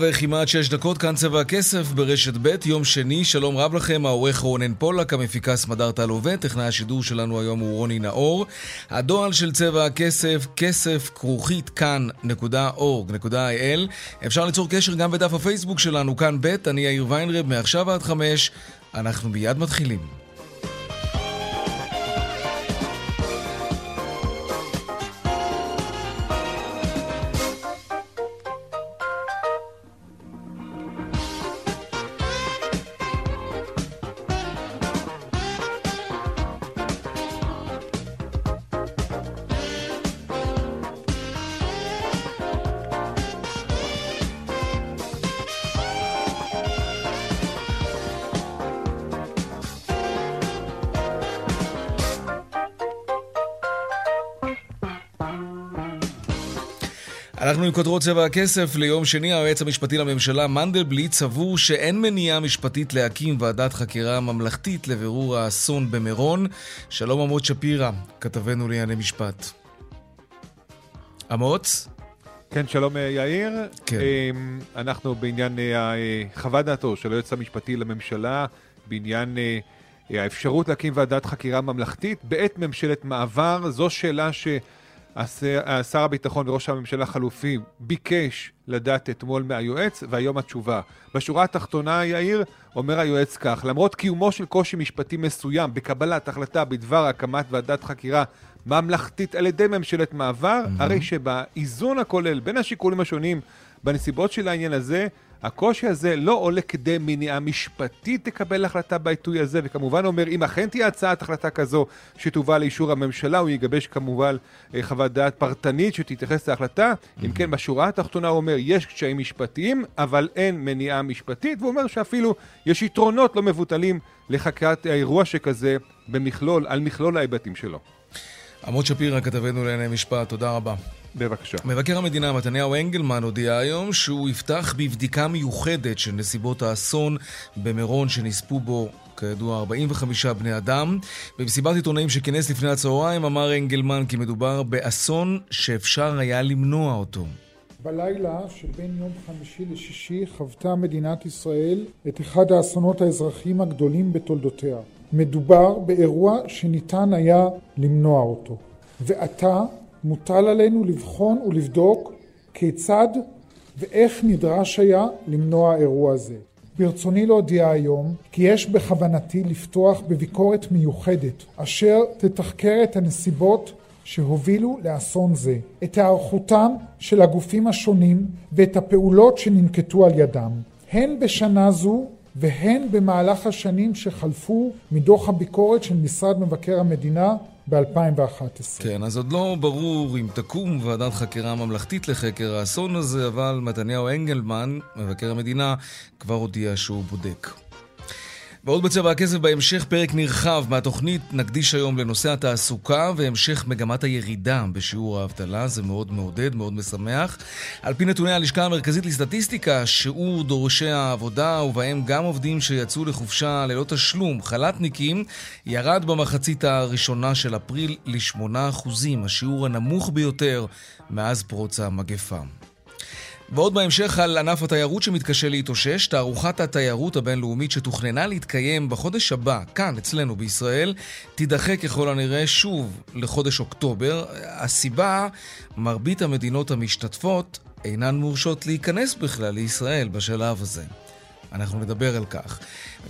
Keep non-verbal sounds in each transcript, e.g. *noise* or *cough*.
וכמעט שש דקות, כאן צבע הכסף ברשת ב', יום שני, שלום רב לכם, העורך רונן פולק, המפיקה סמדר טל עובד, טכנאי השידור שלנו היום הוא רוני נאור. הדואל של צבע הכסף, כסף כרוכית כאן.org.il. אפשר ליצור קשר גם בדף הפייסבוק שלנו, כאן ב', אני יאיר ויינרב, מעכשיו עד חמש, אנחנו מיד מתחילים. אנחנו עם כותרות צבע הכסף ליום שני. היועץ המשפטי לממשלה מנדלבליט סבור שאין מניעה משפטית להקים ועדת חקירה ממלכתית לבירור האסון במירון. שלום עמוד שפירא, כתבנו לענייני משפט. אמוץ? כן, שלום יאיר. כן. אמ, אנחנו בעניין אה, חוות דעתו של היועץ המשפטי לממשלה, בעניין אה, האפשרות להקים ועדת חקירה ממלכתית בעת ממשלת מעבר. זו שאלה ש... שר הביטחון וראש הממשלה החלופי ביקש לדעת אתמול מהיועץ, והיום התשובה. בשורה התחתונה, יאיר, אומר היועץ כך: למרות קיומו של קושי משפטי מסוים בקבלת החלטה בדבר הקמת ועדת חקירה ממלכתית על ידי ממשלת מעבר, mm-hmm. הרי שבאיזון הכולל בין השיקולים השונים בנסיבות של העניין הזה, הקושי הזה לא עולה כדי מניעה משפטית לקבל החלטה בעיתוי הזה, וכמובן אומר, אם אכן תהיה הצעת החלטה כזו שתובא לאישור הממשלה, הוא יגבש כמובן אה, חוות דעת פרטנית שתתייחס להחלטה. אם כן, בשורה התחתונה הוא אומר, יש קשיים משפטיים, אבל אין מניעה משפטית, והוא אומר שאפילו יש יתרונות לא מבוטלים לחקירת האירוע שכזה במכלול, על מכלול ההיבטים שלו. עמוד שפירא, כתבנו לענייני משפט, תודה רבה. בבקשה. מבקר המדינה מתניהו אנגלמן הודיע היום שהוא יפתח בבדיקה מיוחדת של נסיבות האסון במירון שנספו בו כידוע 45 בני אדם. במסיבת עיתונאים שכינס לפני הצהריים אמר אנגלמן כי מדובר באסון שאפשר היה למנוע אותו. בלילה שבין יום חמישי לשישי חוותה מדינת ישראל את אחד האסונות האזרחיים הגדולים בתולדותיה. מדובר באירוע שניתן היה למנוע אותו. ועתה מוטל עלינו לבחון ולבדוק כיצד ואיך נדרש היה למנוע אירוע זה. ברצוני להודיע היום כי יש בכוונתי לפתוח בביקורת מיוחדת אשר תתחקר את הנסיבות שהובילו לאסון זה, את היערכותם של הגופים השונים ואת הפעולות שננקטו על ידם, הן בשנה זו והן במהלך השנים שחלפו מדוח הביקורת של משרד מבקר המדינה ב-2011. כן, אז עוד לא ברור אם תקום ועדת חקירה ממלכתית לחקר האסון הזה, אבל מתניהו אנגלמן, מבקר המדינה, כבר הודיע שהוא בודק. ועוד בצבע הכסף בהמשך פרק נרחב מהתוכנית נקדיש היום לנושא התעסוקה והמשך מגמת הירידה בשיעור האבטלה, זה מאוד מעודד, מאוד משמח. על פי נתוני הלשכה המרכזית לסטטיסטיקה, שיעור דורשי העבודה ובהם גם עובדים שיצאו לחופשה ללא תשלום, חל"תניקים, ירד במחצית הראשונה של אפריל ל-8%, השיעור הנמוך ביותר מאז פרוץ המגפה. ועוד בהמשך על ענף התיירות שמתקשה להתאושש, תערוכת התיירות הבינלאומית שתוכננה להתקיים בחודש הבא, כאן אצלנו בישראל, תידחה ככל הנראה שוב לחודש אוקטובר. הסיבה, מרבית המדינות המשתתפות אינן מורשות להיכנס בכלל לישראל בשלב הזה. אנחנו נדבר על כך.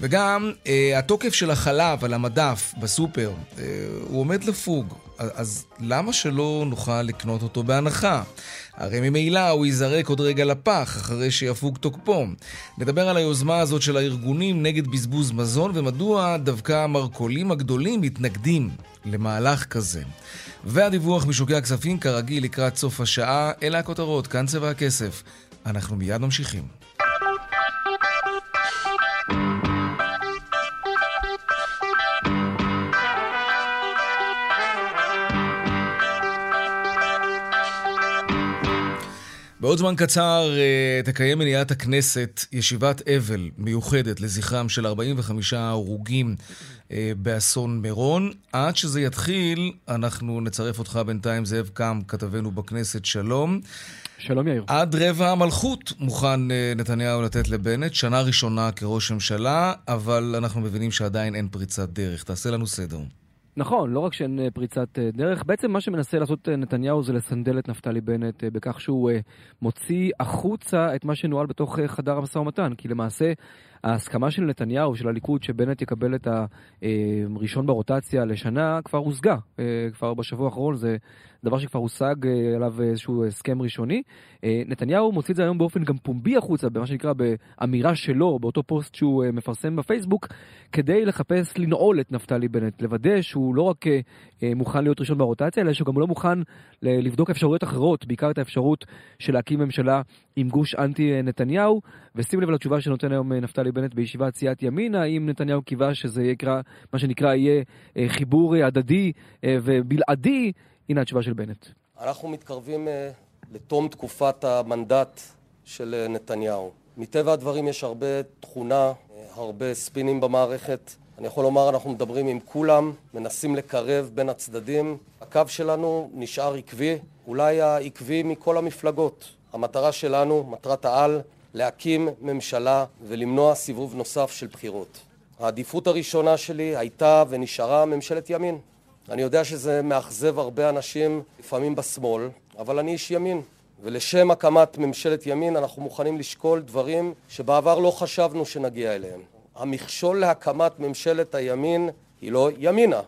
וגם אה, התוקף של החלב על המדף בסופר, אה, הוא עומד לפוג. אז למה שלא נוכל לקנות אותו בהנחה? הרי ממילא הוא ייזרק עוד רגע לפח אחרי שיפוג תוקפו. נדבר על היוזמה הזאת של הארגונים נגד בזבוז מזון ומדוע דווקא המרכולים הגדולים מתנגדים למהלך כזה. והדיווח משוקי הכספים כרגיל לקראת סוף השעה, אלה הכותרות, כאן צבע הכסף. אנחנו מיד ממשיכים. בעוד זמן קצר אה, תקיים מליאת הכנסת ישיבת אבל מיוחדת לזכרם של 45 הרוגים אה, באסון מירון. עד שזה יתחיל, אנחנו נצרף אותך בינתיים, זאב קם, כתבנו בכנסת, שלום. שלום יאיר. עד רבע המלכות מוכן אה, נתניהו לתת לבנט, שנה ראשונה כראש ממשלה, אבל אנחנו מבינים שעדיין אין פריצת דרך. תעשה לנו סדר. נכון, לא רק שאין אה, פריצת אה, דרך, בעצם מה שמנסה לעשות אה, נתניהו זה לסנדל את נפתלי בנט בכך שהוא מוציא החוצה את מה שנוהל בתוך חדר המשא ומתן, כי למעשה ההסכמה של נתניהו, של הליכוד, שבנט יקבל את הראשון ברוטציה לשנה, כבר הושגה. כבר בשבוע האחרון זה דבר שכבר הושג עליו איזשהו הסכם ראשוני. נתניהו מוציא את זה היום באופן גם פומבי החוצה, במה שנקרא באמירה שלו, באותו פוסט שהוא מפרסם בפייסבוק, כדי לחפש לנעול את נפתלי בנט, לוודא שהוא לא רק מוכן להיות ראשון ברוטציה, אלא שהוא גם לא מוכן לבדוק אפשרויות אחרות, בעיקר את האפשרות של להקים ממשלה עם גוש אנטי נתניהו. ושים לב לתשובה שנותן היום נפתלי בנט בישיבת סיעת ימינה, אם נתניהו קיווה שזה יקרא, מה שנקרא, יהיה חיבור הדדי ובלעדי. הנה התשובה של בנט. אנחנו מתקרבים לתום תקופת המנדט של נתניהו. מטבע הדברים יש הרבה תכונה, הרבה ספינים במערכת. אני יכול לומר, אנחנו מדברים עם כולם, מנסים לקרב בין הצדדים. הקו שלנו נשאר עקבי, אולי העקבי מכל המפלגות. המטרה שלנו, מטרת העל, להקים ממשלה ולמנוע סיבוב נוסף של בחירות. העדיפות הראשונה שלי הייתה ונשארה ממשלת ימין. אני יודע שזה מאכזב הרבה אנשים, לפעמים בשמאל, אבל אני איש ימין. ולשם הקמת ממשלת ימין אנחנו מוכנים לשקול דברים שבעבר לא חשבנו שנגיע אליהם. המכשול להקמת ממשלת הימין היא לא ימינה.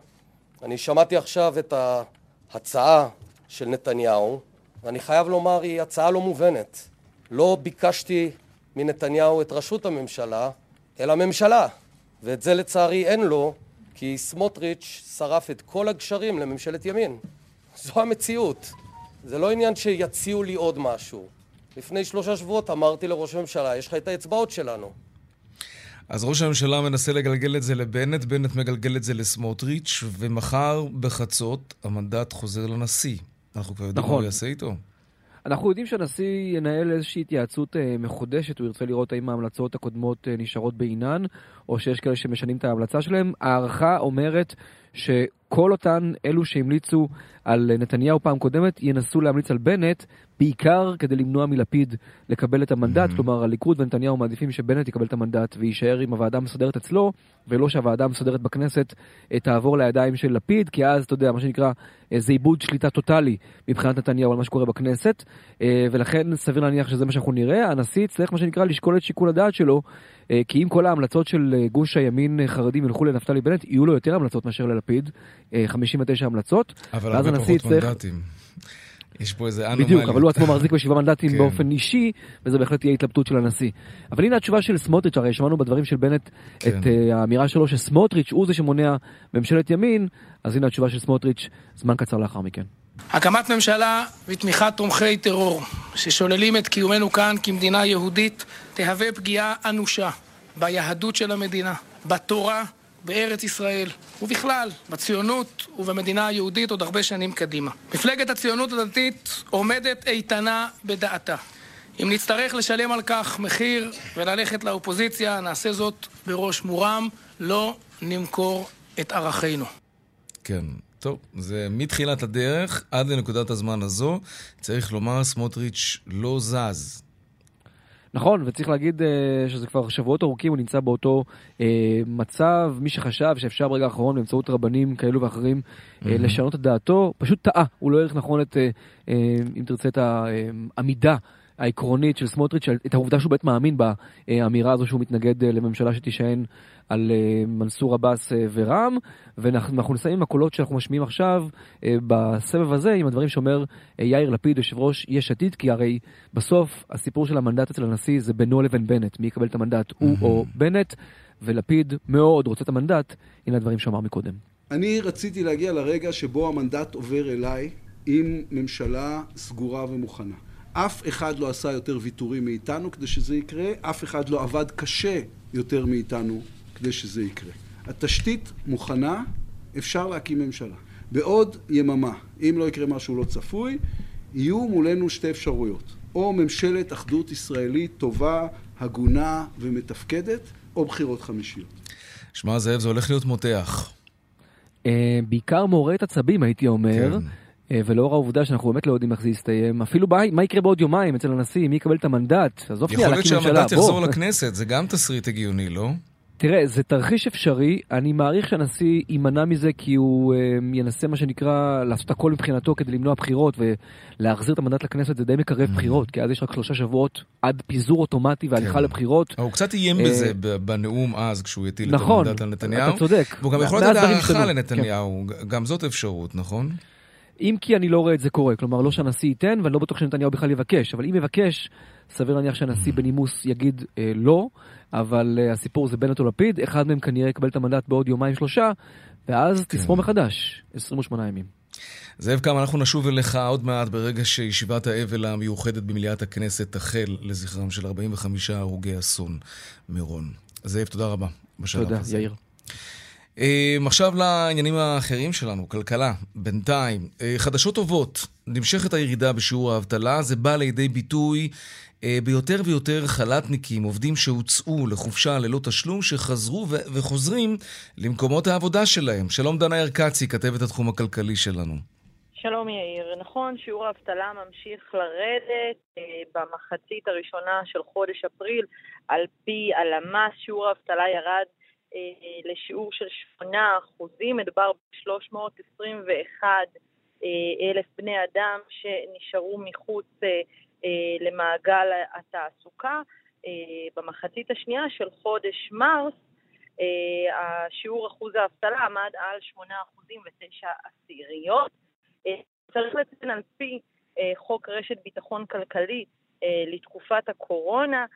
אני שמעתי עכשיו את ההצעה של נתניהו, ואני חייב לומר, היא הצעה לא מובנת. לא ביקשתי מנתניהו את ראשות הממשלה, אלא ממשלה. ואת זה לצערי אין לו, כי סמוטריץ' שרף את כל הגשרים לממשלת ימין. זו המציאות. זה לא עניין שיציעו לי עוד משהו. לפני שלושה שבועות אמרתי לראש הממשלה, יש לך את האצבעות שלנו. אז ראש הממשלה מנסה לגלגל את זה לבנט, בנט מגלגל את זה לסמוטריץ', ומחר בחצות המנדט חוזר לנשיא. אנחנו כבר יודעים נכון. מה הוא יעשה איתו. אנחנו יודעים שהנשיא ינהל איזושהי התייעצות אה, מחודשת, הוא ירצה לראות האם ההמלצות הקודמות אה, נשארות בעינן, או שיש כאלה שמשנים את ההמלצה שלהם. ההערכה אומרת שכל אותן אלו שהמליצו על נתניהו פעם קודמת ינסו להמליץ על בנט, בעיקר כדי למנוע מלפיד לקבל את המנדט, mm-hmm. כלומר הליכוד ונתניהו מעדיפים שבנט יקבל את המנדט ויישאר עם הוועדה המסדרת אצלו, ולא שהוועדה המסדרת בכנסת אה, תעבור לידיים של לפיד, כי אז, אתה יודע, מה שנקרא, אה, זה איבוד שליטה טוטאלי מבחינת נתניהו על מה שקורה בכנסת, אה, ולכן סביר להניח שזה מה שאנחנו נראה. הנשיא יצטרך, מה שנקרא, לשקול את שיקול הדעת שלו, כי אם כל ההמלצות של גוש הימין חרדים ילכו לנפתלי בנט, יהיו לו יותר המלצות מאשר ללפיד, 59 המלצות. אבל הרבה פחות יצטרך... מנדטים. יש פה איזה אנומליה. בדיוק, אבל הוא עצמו *laughs* מחזיק בשבעה מנדטים כן. באופן אישי, וזה בהחלט תהיה התלבטות של הנשיא. אבל הנה התשובה של סמוטריץ', הרי שמענו בדברים של בנט כן. את uh, האמירה שלו שסמוטריץ' הוא זה שמונע ממשלת ימין, אז הנה התשובה של סמוטריץ' זמן קצר לאחר מכן. הקמת ממשלה ותמיכת תומכי טרור ששוללים את קיומנו כאן כמדינה יהודית תהווה פגיעה אנושה ביהדות של המדינה, בתורה בארץ ישראל, ובכלל, בציונות ובמדינה היהודית עוד הרבה שנים קדימה. מפלגת הציונות הדתית עומדת איתנה בדעתה. אם נצטרך לשלם על כך מחיר וללכת לאופוזיציה, נעשה זאת בראש מורם, לא נמכור את ערכינו. כן, טוב, זה מתחילת הדרך עד לנקודת הזמן הזו. צריך לומר, סמוטריץ' לא זז. נכון, וצריך להגיד uh, שזה כבר שבועות ארוכים, הוא נמצא באותו uh, מצב, מי שחשב שאפשר ברגע האחרון באמצעות רבנים כאלו ואחרים mm-hmm. uh, לשנות את דעתו, פשוט טעה, הוא לא העריך נכון את, uh, uh, אם תרצה, את העמידה. העקרונית של סמוטריץ', את העובדה שהוא באמת מאמין באמירה הזו שהוא מתנגד לממשלה שתישען על מנסור עבאס ורע"מ, ואנחנו נסיים עם הקולות שאנחנו משמיעים עכשיו בסבב הזה, עם הדברים שאומר יאיר לפיד, יושב ראש יש עתיד, כי הרי בסוף הסיפור של המנדט אצל הנשיא זה בינו לבין בנט, מי יקבל את המנדט, הוא או בנט, ולפיד מאוד רוצה את המנדט, הנה הדברים שאמר מקודם. אני רציתי להגיע לרגע שבו המנדט עובר אליי עם ממשלה סגורה ומוכנה. אף אחד לא עשה יותר ויתורים מאיתנו כדי שזה יקרה, אף אחד לא עבד קשה יותר מאיתנו כדי שזה יקרה. התשתית מוכנה, אפשר להקים ממשלה. בעוד יממה, אם לא יקרה משהו לא צפוי, יהיו מולנו שתי אפשרויות. או ממשלת אחדות ישראלית טובה, הגונה ומתפקדת, או בחירות חמישיות. שמע, זאב, זה הולך להיות מותח. אה, בעיקר מעורר את עצבים, הייתי אומר. כן. אה, ולאור העובדה שאנחנו באמת לא יודעים איך זה יסתיים, אפילו מה יקרה בעוד יומיים אצל הנשיא, מי יקבל את המנדט, עזוב שנייה להקים ממשלה. יכול להיות שהמנדט יחזור לכנסת, זה גם תסריט הגיוני, לא? תראה, זה תרחיש אפשרי, אני מעריך שהנשיא יימנע מזה כי הוא אה, ינסה מה שנקרא לעשות הכל מבחינתו כדי למנוע בחירות ולהחזיר את המנדט לכנסת זה די מקרב mm-hmm. בחירות, כי אז יש רק שלושה שבועות עד פיזור אוטומטי והליכה כן. לבחירות. הוא קצת איים בזה אה, בנאום אז כשהוא הטיל נכון, את המנדט על נתניהו. אתה צודק. והוא גם יכול לתת הערכה לנתניהו, כן. גם זאת אפשרות, נכון? אם כי אני לא רואה את זה קורה, כלומר לא שהנשיא ייתן ואני לא בטוח שנתניהו בכלל יבקש, אבל אם יבקש, סביר להניח שהנשיא. בנימוס יגיד אה, לא, אבל אה, הסיפור זה בנט או לפיד, אחד מהם כנראה יקבל את המנדט בעוד יומיים שלושה, ואז כן. תספור מחדש, 28 ימים. זאב קם, אנחנו נשוב אליך עוד מעט ברגע שישיבת האבל המיוחדת במליאת הכנסת תחל לזכרם של 45 הרוגי אסון מירון. זאב, תודה רבה תודה, הזה. יאיר. אמ, עכשיו לעניינים האחרים שלנו, כלכלה. בינתיים, אה, חדשות טובות, נמשכת הירידה בשיעור האבטלה, זה בא לידי ביטוי אה, ביותר ויותר חל"תניקים, עובדים שהוצאו לחופשה ללא תשלום, שחזרו ו- וחוזרים למקומות העבודה שלהם. שלום דנה ירקצי, כתבת התחום הכלכלי שלנו. שלום יאיר, נכון, שיעור האבטלה ממשיך לרדת אה, במחצית הראשונה של חודש אפריל, על פי הלמ"ס שיעור האבטלה ירד לשיעור של 8 אחוזים, מדובר ב-321 אה, אלף בני אדם שנשארו מחוץ אה, למעגל התעסוקה. במחצית השנייה של חודש מרס השיעור אחוז האבטלה עמד על 8 אחוזים ו-9 עשיריות. צריך לציין על פי חוק רשת ביטחון כלכלי לתקופת הקורונה,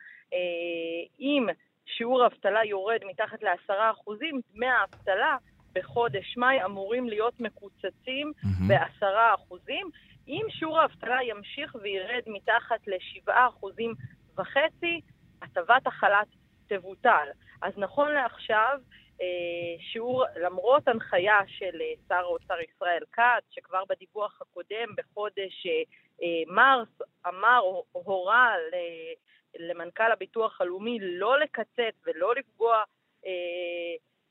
אם שיעור האבטלה יורד מתחת לעשרה אחוזים, דמי האבטלה בחודש מאי אמורים להיות מקוצצים בעשרה אחוזים. אם שיעור האבטלה ימשיך וירד מתחת לשבעה אחוזים וחצי, הטבת החל"ת תבוטל. אז נכון לעכשיו, אה, שיעור, למרות הנחיה של אה, שר האוצר ישראל כץ, שכבר בדיווח הקודם בחודש אה, מרס אמר, הורה למנכ"ל הביטוח הלאומי לא לקצץ ולא לפגוע אה,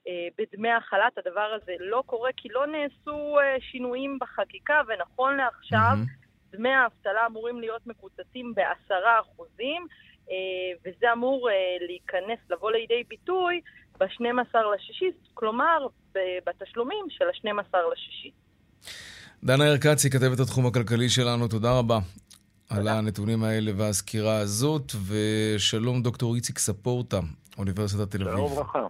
אה, בדמי החל"ת, הדבר הזה לא קורה כי לא נעשו אה, שינויים בחקיקה, ונכון לעכשיו mm-hmm. דמי האבטלה אמורים להיות מקוצצים בעשרה אחוזים, אה, וזה אמור אה, להיכנס, לבוא לידי ביטוי ב-12 לשישי, כלומר בתשלומים של ה-12 לשישי. דנה ירקצי, כתבת התחום הכלכלי שלנו, תודה רבה. על הנתונים האלה והסקירה הזאת, ושלום דוקטור איציק ספורטה, אוניברסיטת תל אביב. שלום וברכה.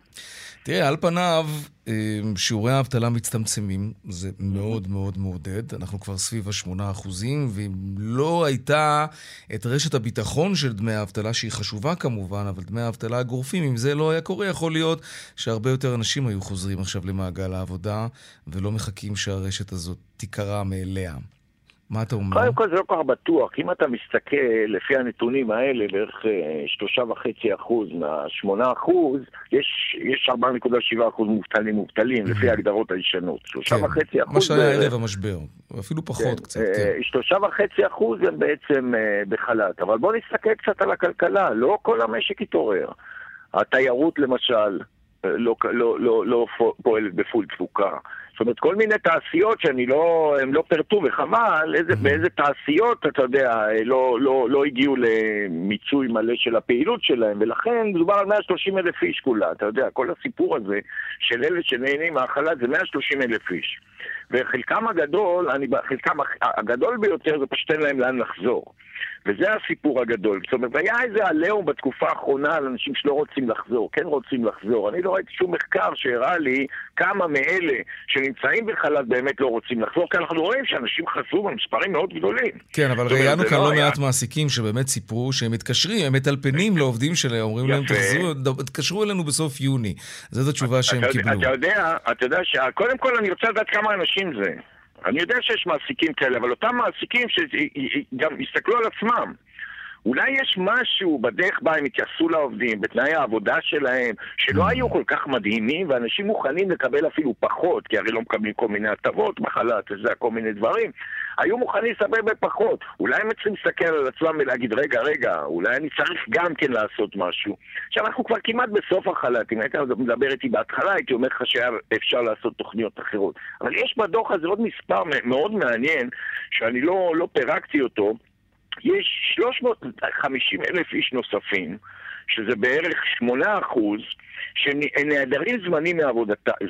תראה, על פניו, אה, שיעורי האבטלה מצטמצמים, זה מאוד מאוד מעודד, אנחנו כבר סביב ה-8 אחוזים, ואם לא הייתה את רשת הביטחון של דמי האבטלה, שהיא חשובה כמובן, אבל דמי האבטלה הגורפים, אם זה לא היה קורה, יכול להיות שהרבה יותר אנשים היו חוזרים עכשיו למעגל העבודה, ולא מחכים שהרשת הזאת תיקרע מאליה. מה אתה אומר? קודם כל זה לא כל כך בטוח. אם אתה מסתכל לפי הנתונים האלה, בערך אה, שלושה וחצי אחוז מהשמונה אחוז, יש, ארבעה נקודה שבעה אחוז מובטלים מובטלים, לפי. ההגדרות הישנות. שלושה כן. וחצי אחוז... מה שהיה ערב המשבר, אפילו פחות כן. קצת, כן. אה, שלושה וחצי אחוז הם בעצם אה, בחל"ת. אבל בוא נסתכל קצת על הכלכלה, לא כל המשק התעורר. התיירות למשל, לא, לא, לא, לא פועלת בפול תפוקה. זאת אומרת, כל מיני תעשיות שאני לא, הם לא פירטו, וחבל, איזה, באיזה תעשיות, אתה יודע, לא, לא, לא הגיעו למיצוי מלא של הפעילות שלהם, ולכן מדובר על 130 אלף איש כולה, אתה יודע, כל הסיפור הזה של אלה שנהנים מהחל"ת זה 130 אלף איש. וחלקם הגדול, אני, חלקם הגדול ביותר זה פשוט אין להם לאן לחזור. וזה הסיפור הגדול. זאת אומרת, היה איזה עליהום בתקופה האחרונה על אנשים שלא רוצים לחזור, כן רוצים לחזור. אני לא ראיתי שום מחקר שהראה לי כמה מאלה שנמצאים בחל"ת באמת לא רוצים לחזור, כי אנחנו רואים שאנשים חזרו במספרים מאוד גדולים. כן, אבל ראיינו כאן לא, לא מעט מעסיקים שבאמת סיפרו שהם מתקשרים, הם מטלפנים לעובדים שלהם, אומרים להם, תתקשרו אלינו בסוף יוני. זאת התשובה שהם קיבלו. אתה יודע, אתה יודע שקודם כל אני רוצה לדעת כמה אנשים זה. אני יודע שיש מעסיקים כאלה, אבל אותם מעסיקים שגם יסתכלו על עצמם. אולי יש משהו בדרך בה הם התייחסו לעובדים, בתנאי העבודה שלהם, שלא היו כל כך מדהימים, ואנשים מוכנים לקבל אפילו פחות, כי הרי לא מקבלים כל מיני הטבות בחל"ת, וזה כל מיני דברים. היו מוכנים לספר בפחות. אולי הם צריכים להסתכל על עצמם ולהגיד, רגע, רגע, אולי אני צריך גם כן לעשות משהו. עכשיו, אנחנו כבר כמעט בסוף החל"ת. אם היית מדבר איתי בהתחלה, הייתי אומר לך שאפשר לעשות תוכניות אחרות. אבל יש בדוח הזה עוד מספר מאוד מעניין, שאני לא, לא פירקתי אותו. יש 350 אלף איש נוספים, שזה בערך 8 אחוז, שנעדרים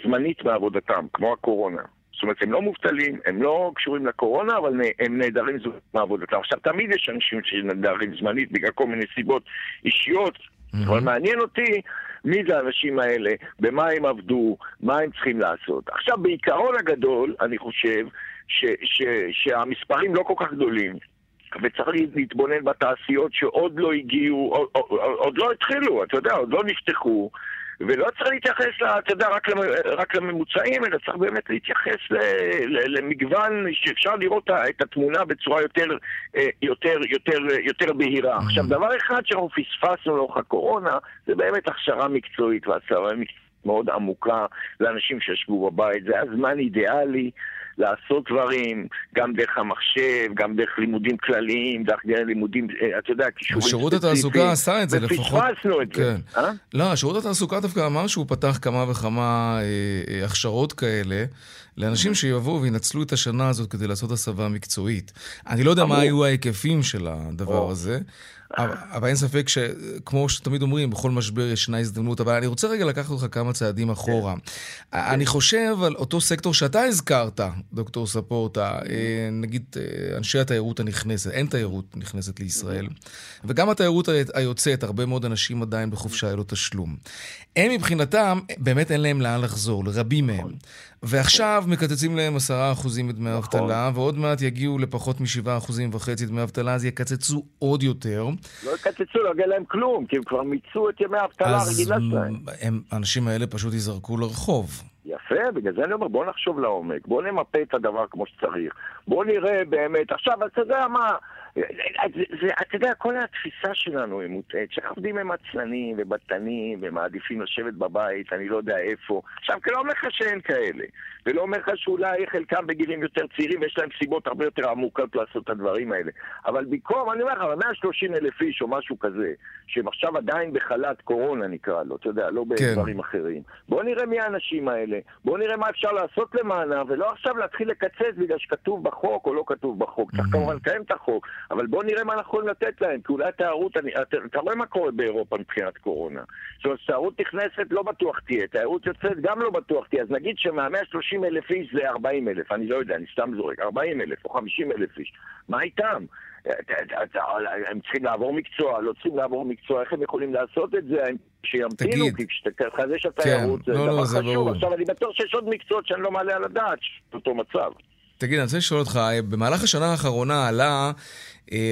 זמנית מעבודתם, כמו הקורונה. זאת אומרת, הם לא מובטלים, הם לא קשורים לקורונה, אבל הם נעדרים זמנית מעבודתם. עכשיו, תמיד יש אנשים שנעדרים זמנית בגלל כל מיני סיבות אישיות, mm-hmm. אבל מעניין אותי מי זה האנשים האלה, במה הם עבדו, מה הם צריכים לעשות. עכשיו, בעיקרון הגדול, אני חושב ש, ש, שהמספרים לא כל כך גדולים. וצריך להתבונן בתעשיות שעוד לא הגיעו, עוד, עוד, עוד לא התחילו, אתה יודע, עוד לא נפתחו. ולא צריך להתייחס, אתה יודע, רק, רק לממוצעים, אלא צריך באמת להתייחס ל, ל, למגוון שאפשר לראות את התמונה בצורה יותר, אה, יותר, יותר, יותר בהירה. Mm-hmm. עכשיו, דבר אחד שאנחנו פספסנו לאורך הקורונה, זה באמת הכשרה מקצועית והכשרה מקצועית מאוד עמוקה לאנשים שישבו בבית. זה היה זמן אידיאלי. לעשות דברים, גם דרך המחשב, גם דרך לימודים כלליים, דרך לימודים, אה, אתה יודע, כישורים ספציפיים. שירות התעסוקה עשה את זה לפחות. ופספסנו את כן. זה. אה? לא, שירות התעסוקה דווקא אמר שהוא פתח כמה וכמה אה, אה, הכשרות כאלה. לאנשים שיבואו וינצלו את השנה הזאת כדי לעשות הסבה מקצועית. אני לא יודע מה היו ההיקפים של הדבר הזה, אבל אין ספק שכמו שתמיד אומרים, בכל משבר ישנה הזדמנות, אבל אני רוצה רגע לקחת אותך כמה צעדים אחורה. כן. אני חושב על אותו סקטור שאתה הזכרת, דוקטור ספורטה, אה, נגיד אה, אנשי התיירות הנכנסת, אין תיירות נכנסת לישראל, וגם התיירות היוצאת, הרבה מאוד אנשים עדיין בחופשה ללא תשלום. הם מבחינתם, באמת אין להם לאן לחזור, לרבים מהם. נכון. ועכשיו מקצצים להם 10% מדמי נכון. האבטלה, ועוד מעט יגיעו לפחות מ-7% וחצי דמי אבטלה, אז יקצצו עוד יותר. לא יקצצו, לא יגיע להם כלום, כי הם כבר מיצו את ימי האבטלה הרגילה שלהם. אז האנשים האלה פשוט ייזרקו לרחוב. יפה, בגלל זה אני אומר, בוא נחשוב לעומק, בוא נמפה את הדבר כמו שצריך, בוא נראה באמת, עכשיו, אתה יודע מה, אתה יודע, כל התפיסה שלנו היא מוטעית, שהעובדים הם עצלנים ובטנים ומעדיפים לשבת בבית, אני לא יודע איפה. עכשיו, כי לא אומר לך שאין כאלה, ולא אומר לך שאולי חלקם בגילים יותר צעירים ויש להם סיבות הרבה יותר עמוקות לעשות את הדברים האלה. אבל במקום, אני אומר לך, 130 אלף איש או משהו כזה, שהם עכשיו עדיין בחל"ת קורונה נקרא לו, אתה יודע, לא כן. בדברים כן. אחרים. בוא נראה מי האנשים האלה, בוא נראה מה אפשר לעשות למענם, ולא עכשיו להתחיל לקצץ בגלל שכתוב בחוק או לא כתוב בחוק. צריך כמובן לקיים את החוק, אבל בוא נראה מה אנחנו יכולים לתת להם, כי אולי התיירות, אתה, רואה מה קורה באירופה מבחינת קורונה. זאת אומרת, תיירות נכנסת לא בטוח תהיה, תיירות יוצאת גם לא בטוח תהיה, אז נגיד שמה-130 אלף איש זה 40 אלף, אני לא יודע, אני סתם זורק, 40 אלף או 50 אלף איש. מה איתם? הם צריכים לעבור מקצוע, לא צריכים לעבור מקצוע, איך הם יכולים לעשות את זה? שימתינו, כי כשתחדש התיירות כן, זה לא, דבר לא, חשוב. עכשיו, אני בטוח שיש עוד מקצועות שאני לא מעלה על הדעת, אותו מצב. תגיד, אני רוצה לשאול אותך, במהלך השנה האחרונה עלה אה,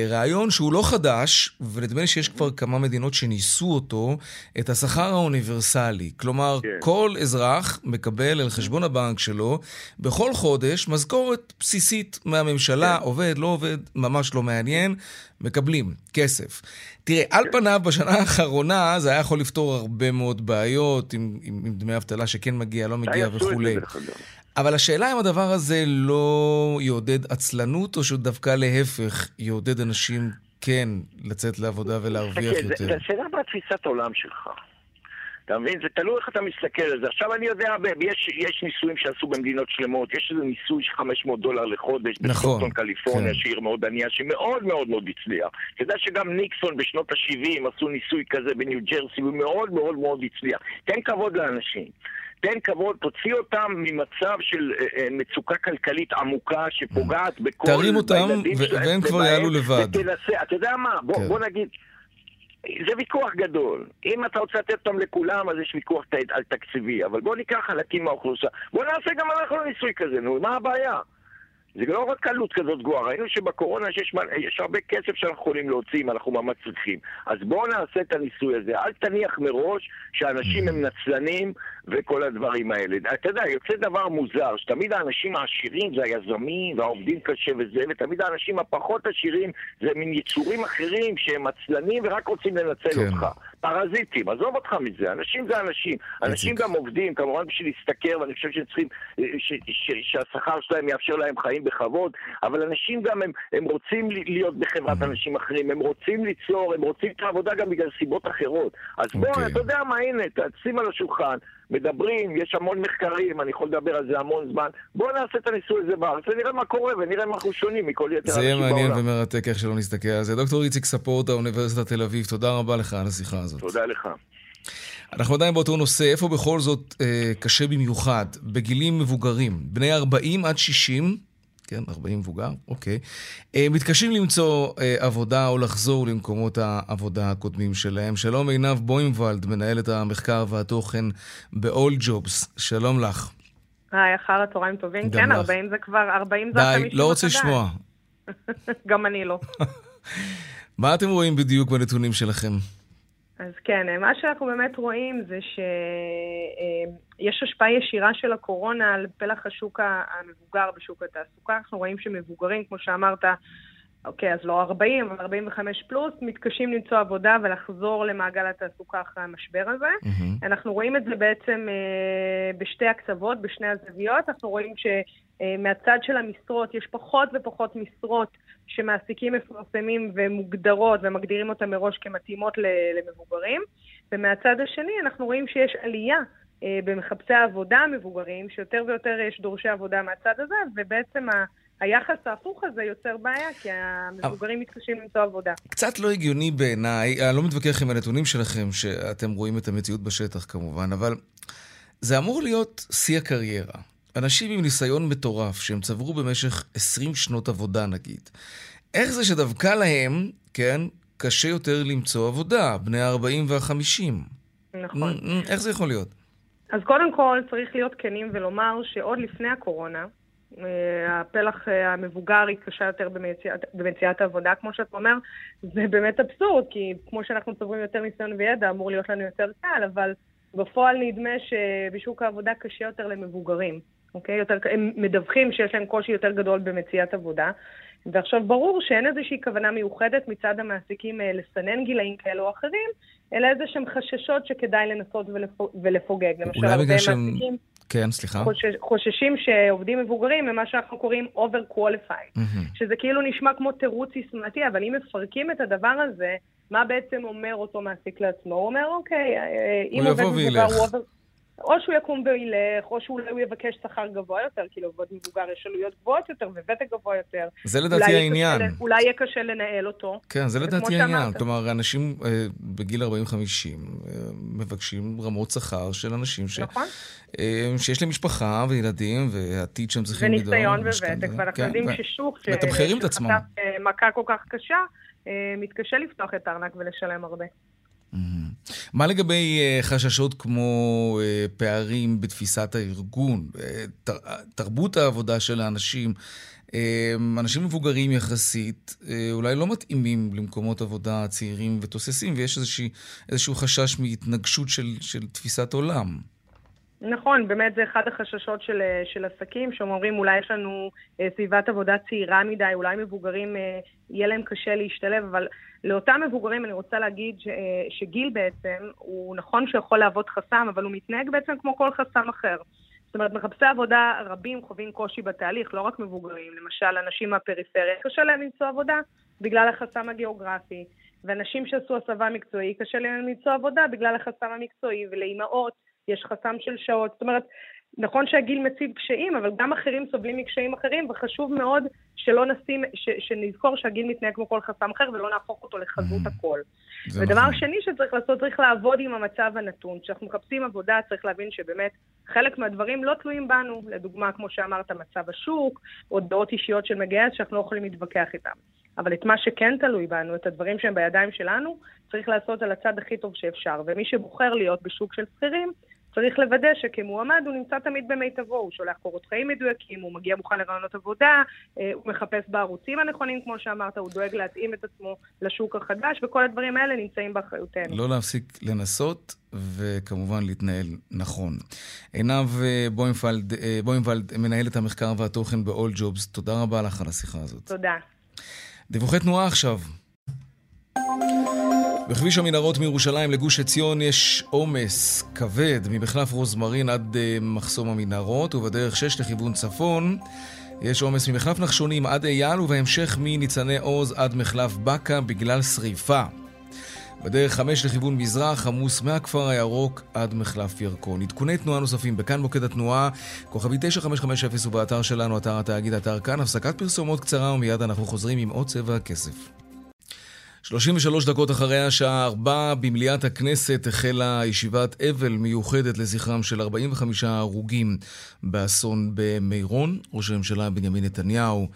רעיון שהוא לא חדש, ונדמה לי שיש כבר כמה מדינות שניסו אותו, את השכר האוניברסלי. כלומר, כן. כל אזרח מקבל אל חשבון הבנק שלו בכל חודש משכורת בסיסית מהממשלה, כן. עובד, לא עובד, ממש לא מעניין, מקבלים כסף. תראה, על כן. פניו בשנה האחרונה זה היה יכול לפתור הרבה מאוד בעיות עם, עם, עם דמי אבטלה שכן מגיע, לא מגיע וכולי. אבל השאלה אם הדבר הזה לא יעודד עצלנות, או שהוא דווקא להפך, יעודד אנשים כן לצאת לעבודה ולהרוויח יותר. זה השאלה מה תפיסת העולם שלך. אתה מבין? זה תלוי איך אתה מסתכל על זה. עכשיו אני יודע, יש, יש ניסויים שעשו במדינות שלמות, יש איזה ניסוי של 500 דולר לחודש נכון, בסופטון קליפורניה, כן. שעיר מאוד ענייה, שמאוד מאוד מאוד הצליח. אתה יודע שגם ניקסון בשנות ה-70 עשו ניסוי כזה בניו ג'רסי, הוא מאוד מאוד מאוד הצליח. תן כבוד לאנשים. תן כבוד, תוציא אותם ממצב של אה, אה, מצוקה כלכלית עמוקה שפוגעת בכל... תרים אותם, והם כבר יעלו לבד. ותנסה, אתה יודע מה? בוא, כן. בוא נגיד... זה ויכוח גדול. אם אתה רוצה לתת אותם לכולם, אז יש ויכוח על תקציבי. אבל בוא ניקח חלקים מהאוכלוסייה. בוא נעשה גם אנחנו ניסוי כזה, נו, מה הבעיה? זה לא רק עלות כזאת גבוהה, ראינו שבקורונה שיש יש הרבה כסף שאנחנו יכולים להוציא אם אנחנו ממש צריכים. אז בואו נעשה את הניסוי הזה. אל תניח מראש שאנשים הם נצלנים וכל הדברים האלה. אתה יודע, יוצא דבר מוזר, שתמיד האנשים העשירים זה היזמים והעובדים קשה וזה, ותמיד האנשים הפחות עשירים זה מין יצורים אחרים שהם עצלנים ורק רוצים לנצל כן. אותך. פרזיטים, עזוב אותך מזה, אנשים זה אנשים. אנשים גם עובדים, כמובן בשביל להשתכר, ואני חושב שהם צריכים, אה, ש- שהשכר שלהם יאפשר להם חיים בכבוד, אבל אנשים גם, הם, הם רוצים להיות בחברת אנשים אחרים, הם רוצים ליצור, הם רוצים את העבודה גם בגלל סיבות אחרות. אז בוא, אוקיי. אתה יודע מה, הנה, תשים על השולחן, מדברים, יש המון מחקרים, אני יכול לדבר על זה המון זמן. בוא נעשה את הניסוי הזה בארץ, ונראה מה קורה, ונראה מה אנחנו שונים מכל יתר זה יהיה האנשים מעניין בעולם. ומרתק איך שלא נסתכל על זה. דוקטור איציק ספורטה, אוניברסיטת תל אביב, תודה רבה לך על השיחה הזאת. תודה לך. אנחנו עדיין באותו נושא, איפה בכל זאת אה, קשה במיוחד? בגילים מבוגרים, בני 40 עד 60, כן, 40 מבוגר, אוקיי, אה, מתקשים למצוא אה, עבודה או לחזור למקומות העבודה הקודמים שלהם. שלום עינב בוימבלד, מנהלת המחקר והתוכן ב-all jobs, שלום לך. היי, אחר הצהריים טובים. כן, לך. 40 זה כבר, 40 זה די, החמישים לא רוצה החדש. לשמוע. *laughs* גם אני לא. *laughs* מה אתם רואים בדיוק בנתונים שלכם? אז כן, מה שאנחנו באמת רואים זה שיש השפעה ישירה של הקורונה על פלח השוק המבוגר בשוק התעסוקה. אנחנו רואים שמבוגרים, כמו שאמרת, אוקיי, אז לא 40, אבל 45 פלוס, מתקשים למצוא עבודה ולחזור למעגל התעסוקה אחרי המשבר הזה. אנחנו רואים את זה בעצם אה, בשתי הקצוות, בשני הזוויות. אנחנו רואים שמהצד של המשרות יש פחות ופחות משרות שמעסיקים מפרסמים ומוגדרות ומגדירים אותן מראש כמתאימות למבוגרים. ומהצד השני אנחנו רואים שיש עלייה אה, במחפשי העבודה המבוגרים, שיותר ויותר יש דורשי עבודה מהצד הזה, ובעצם ה... היחס ההפוך הזה יוצר בעיה, כי המבוגרים מתקשים למצוא עבודה. קצת לא הגיוני בעיניי, אני לא מתווכח עם הנתונים שלכם, שאתם רואים את המציאות בשטח כמובן, אבל זה אמור להיות שיא הקריירה. אנשים עם ניסיון מטורף, שהם צברו במשך 20 שנות עבודה נגיד, איך זה שדווקא להם, כן, קשה יותר למצוא עבודה, בני ה-40 וה-50? נכון. איך זה יכול להיות? אז קודם כל צריך להיות כנים ולומר שעוד לפני הקורונה, אה, הפלח אה, המבוגר התקשה יותר במציאת, במציאת העבודה, כמו שאת אומר, זה באמת אבסורד, כי כמו שאנחנו צוברים יותר ניסיון וידע, אמור להיות לנו יותר קל, אבל בפועל נדמה שבשוק העבודה קשה יותר למבוגרים, אוקיי? יותר, הם מדווחים שיש להם קושי יותר גדול במציאת עבודה. ועכשיו ברור שאין איזושהי כוונה מיוחדת מצד המעסיקים אה, לסנן גילאים כאלו או אחרים, אלא איזה שהם חששות שכדאי לנסות ולפ- ולפוגג. למשל, אולי הרבה בגלל שהם... מעסיקים כן, סליחה. חושש, חוששים שעובדים מבוגרים הם מה שאנחנו קוראים over qualified, מהמם. שזה כאילו נשמע כמו תירוץ סיסמתי, אבל אם מפרקים את הדבר הזה, מה בעצם אומר אותו מעסיק לעצמו? הוא אומר, אוקיי, אה, אם הוא עובד מבוגר. הוא over... או שהוא יקום וילך, או שאולי הוא יבקש שכר גבוה יותר, כי לעובד מבוגר יש עלויות גבוהות יותר וותק גבוה יותר. זה לדעתי אולי העניין. קשה, אולי יהיה קשה לנהל אותו. כן, זה לדעתי העניין. שאמרת. כלומר, אנשים אה, בגיל 40-50 אה, מבקשים רמות שכר של אנשים ש... נכון. אה, שיש להם משפחה וילדים ועתיד שהם צריכים לדאוג. וניסיון. וותק, ואנחנו כן, יודעים ו- ששוק ש- עצמם. שחטף, אה, מכה כל כך קשה, אה, מתקשה לפתוח את הארנק ולשלם הרבה. מה לגבי אה, חששות כמו אה, פערים בתפיסת הארגון, אה, תר- תרבות העבודה של האנשים? אנשים מבוגרים יחסית אולי לא מתאימים למקומות עבודה צעירים ותוססים, ויש איזושהי, איזשהו חשש מהתנגשות של, של תפיסת עולם. נכון, באמת זה אחד החששות של, אה, של עסקים, שהם אומרים אולי יש לנו אה, סביבת עבודה צעירה מדי, אולי מבוגרים אה, יהיה להם קשה להשתלב, אבל לאותם מבוגרים אני רוצה להגיד ש, שגיל בעצם, הוא נכון שיכול להוות חסם, אבל הוא מתנהג בעצם כמו כל חסם אחר. זאת אומרת, מחפשי עבודה רבים חווים קושי בתהליך, לא רק מבוגרים. למשל, אנשים מהפריפריה, קשה להם למצוא עבודה בגלל החסם הגיאוגרפי. ואנשים שעשו הסבה מקצועי, קשה להם למצוא עבודה בגלל החסם המקצועי. ולאימהות יש חסם של שעות. זאת אומרת, נכון שהגיל מציב קשיים, אבל גם אחרים סובלים מקשיים אחרים, וחשוב מאוד שלא נשים, ש, שנזכור שהגיל מתנהג כמו כל חסם אחר ולא נהפוך אותו לחזות mm-hmm. הכל. ודבר נכון. שני שצריך לעשות, צריך לעבוד עם המצב הנתון. כשאנחנו מחפשים עבודה, צריך להבין שבאמת חלק מהדברים לא תלויים בנו. לדוגמה, כמו שאמרת, מצב השוק, או דעות אישיות של מגייס שאנחנו לא יכולים להתווכח איתם. אבל את מה שכן תלוי בנו, את הדברים שהם בידיים שלנו, צריך לעשות על הצד הכי טוב שאפשר. ומי שבוחר להיות בשוק של שכירים, צריך לוודא שכמועמד הוא נמצא תמיד במיטבו, הוא שולח קורות חיים מדויקים, הוא מגיע מוכן לרעיונות עבודה, אה, הוא מחפש בערוצים הנכונים, כמו שאמרת, הוא דואג להתאים את עצמו לשוק החדש, וכל הדברים האלה נמצאים באחריותנו. לא להפסיק לנסות, וכמובן להתנהל נכון. עינב אה, בוימפלד, אה, בוימפלד, מנהלת המחקר והתוכן ב-all jobs, תודה רבה לך על השיחה הזאת. תודה. דיווחי תנועה עכשיו. בכביש המנהרות מירושלים לגוש עציון יש עומס כבד ממחלף רוזמרין עד uh, מחסום המנהרות, ובדרך 6 לכיוון צפון יש עומס ממחלף נחשונים עד אייל, ובהמשך מניצני עוז עד מחלף בקה בגלל שריפה. בדרך 5 לכיוון מזרח, עמוס מהכפר הירוק עד מחלף ירקון. עדכוני תנועה נוספים בכאן מוקד התנועה, כוכבי 9550 ובאתר שלנו, אתר התאגיד, אתר כאן, הפסקת פרסומות קצרה ומיד אנחנו חוזרים עם עוד צבע הכסף. 33 דקות אחרי השעה 4 במליאת הכנסת החלה ישיבת אבל מיוחדת לזכרם של 45 הרוגים באסון במירון. ראש הממשלה בנימין נתניהו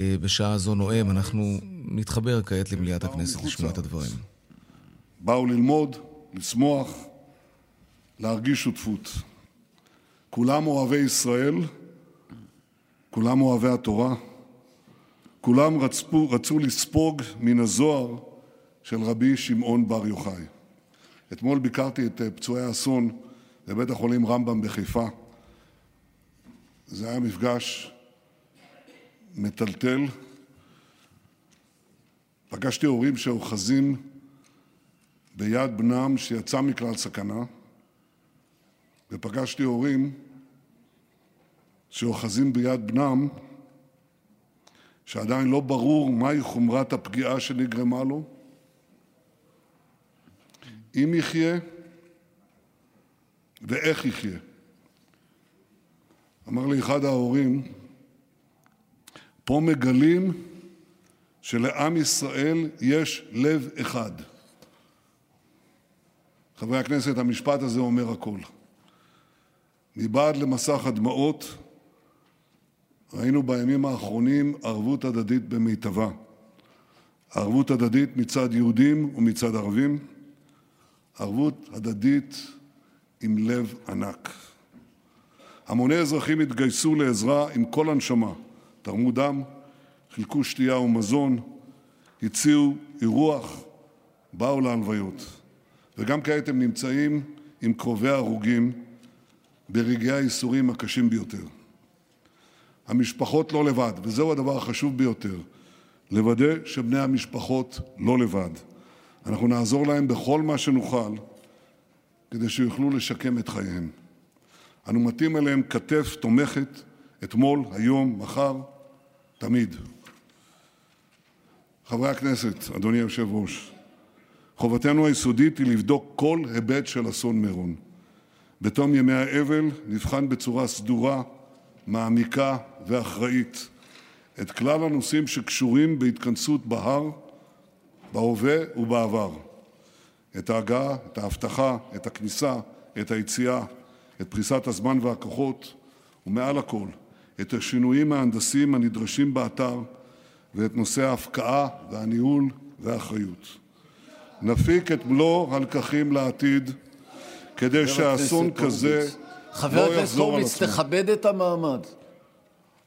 אה, בשעה זו נואם. אנחנו נתחבר כעת למליאת הכנסת לשמוע את הדברים. באו ללמוד, לשמוח, להרגיש שותפות. כולם אוהבי ישראל, כולם אוהבי התורה. כולם רצו לספוג מן הזוהר של רבי שמעון בר יוחאי. אתמול ביקרתי את אה, פצועי האסון בבית החולים רמב"ם בחיפה. זה היה מפגש מטלטל. פגשתי הורים שאוחזים ביד בנם שיצא מכלל סכנה, ופגשתי הורים שאוחזים ביד בנם שעדיין לא ברור מהי חומרת הפגיעה שנגרמה לו, אם יחיה ואיך יחיה. אמר לי אחד ההורים, פה מגלים שלעם ישראל יש לב אחד. חברי הכנסת, המשפט הזה אומר הכול. מבעד למסך הדמעות ראינו בימים האחרונים ערבות הדדית במיטבה. ערבות הדדית מצד יהודים ומצד ערבים, ערבות הדדית עם לב ענק. המוני אזרחים התגייסו לעזרה עם כל הנשמה, תרמו דם, חילקו שתייה ומזון, הציעו אירוח, באו להלוויות. וגם כעת הם נמצאים עם קרובי ההרוגים ברגעי הייסורים הקשים ביותר. המשפחות לא לבד, וזהו הדבר החשוב ביותר, לוודא שבני המשפחות לא לבד. אנחנו נעזור להם בכל מה שנוכל כדי שיוכלו לשקם את חייהם. אנו מטים אליהם כתף תומכת אתמול, היום, מחר, תמיד. חברי הכנסת, אדוני היושב-ראש, חובתנו היסודית היא לבדוק כל היבט של אסון מירון. בתום ימי האבל נבחן בצורה סדורה מעמיקה ואחראית את כלל הנושאים שקשורים בהתכנסות בהר, בהווה ובעבר. את ההגעה, את האבטחה, את הכניסה, את היציאה, את פריסת הזמן והכוחות, ומעל הכל, את השינויים ההנדסיים הנדרשים באתר ואת נושא ההפקעה והניהול והאחריות. נפיק את מלוא הלקחים לעתיד כדי שאסון כזה לא תכבד את המעמד.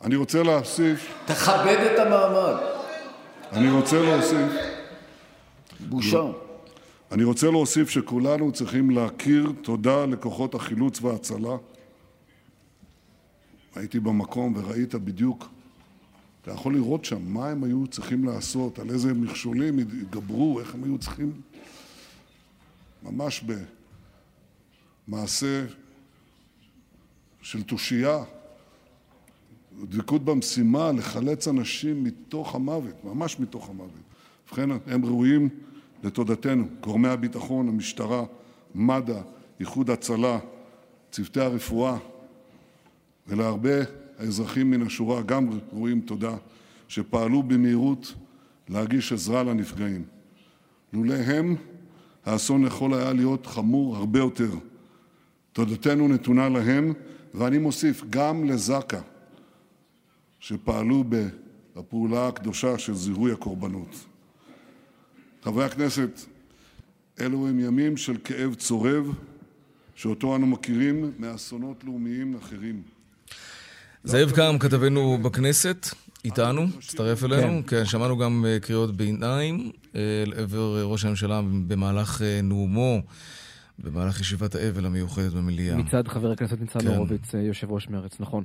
אני רוצה להוסיף... תכבד את המעמד. אני רוצה להוסיף... בושה. אני רוצה להוסיף שכולנו צריכים להכיר תודה לכוחות החילוץ וההצלה. הייתי במקום וראית בדיוק, אתה יכול לראות שם מה הם היו צריכים לעשות, על איזה מכשולים התגברו, איך הם היו צריכים, ממש במעשה של תושייה, דבקות במשימה לחלץ אנשים מתוך המוות, ממש מתוך המוות. ובכן, הם ראויים לתודתנו, גורמי הביטחון, המשטרה, מד"א, איחוד הצלה, צוותי הרפואה, ולהרבה האזרחים מן השורה, גם ראויים תודה, שפעלו במהירות להגיש עזרה לנפגעים. לולא הם, האסון יכול היה להיות חמור הרבה יותר. תודתנו נתונה להם, ואני מוסיף, גם לזק"א, שפעלו בפעולה הקדושה של זיהוי הקורבנות. חברי הכנסת, אלו הם ימים של כאב צורב, שאותו אנו מכירים מאסונות לאומיים אחרים. זאב קם, כתבנו בכנסת, איתנו, הצטרף אלינו. כן, שמענו גם אה, קריאות ביניים אה, לעבר ראש הממשלה במהלך אה, נאומו, במהלך ישיבת האבל המיוחדת במליאה. מצד חבר הכנסת ניצן כן. הורוביץ, אה, יושב ראש מרצ, נכון.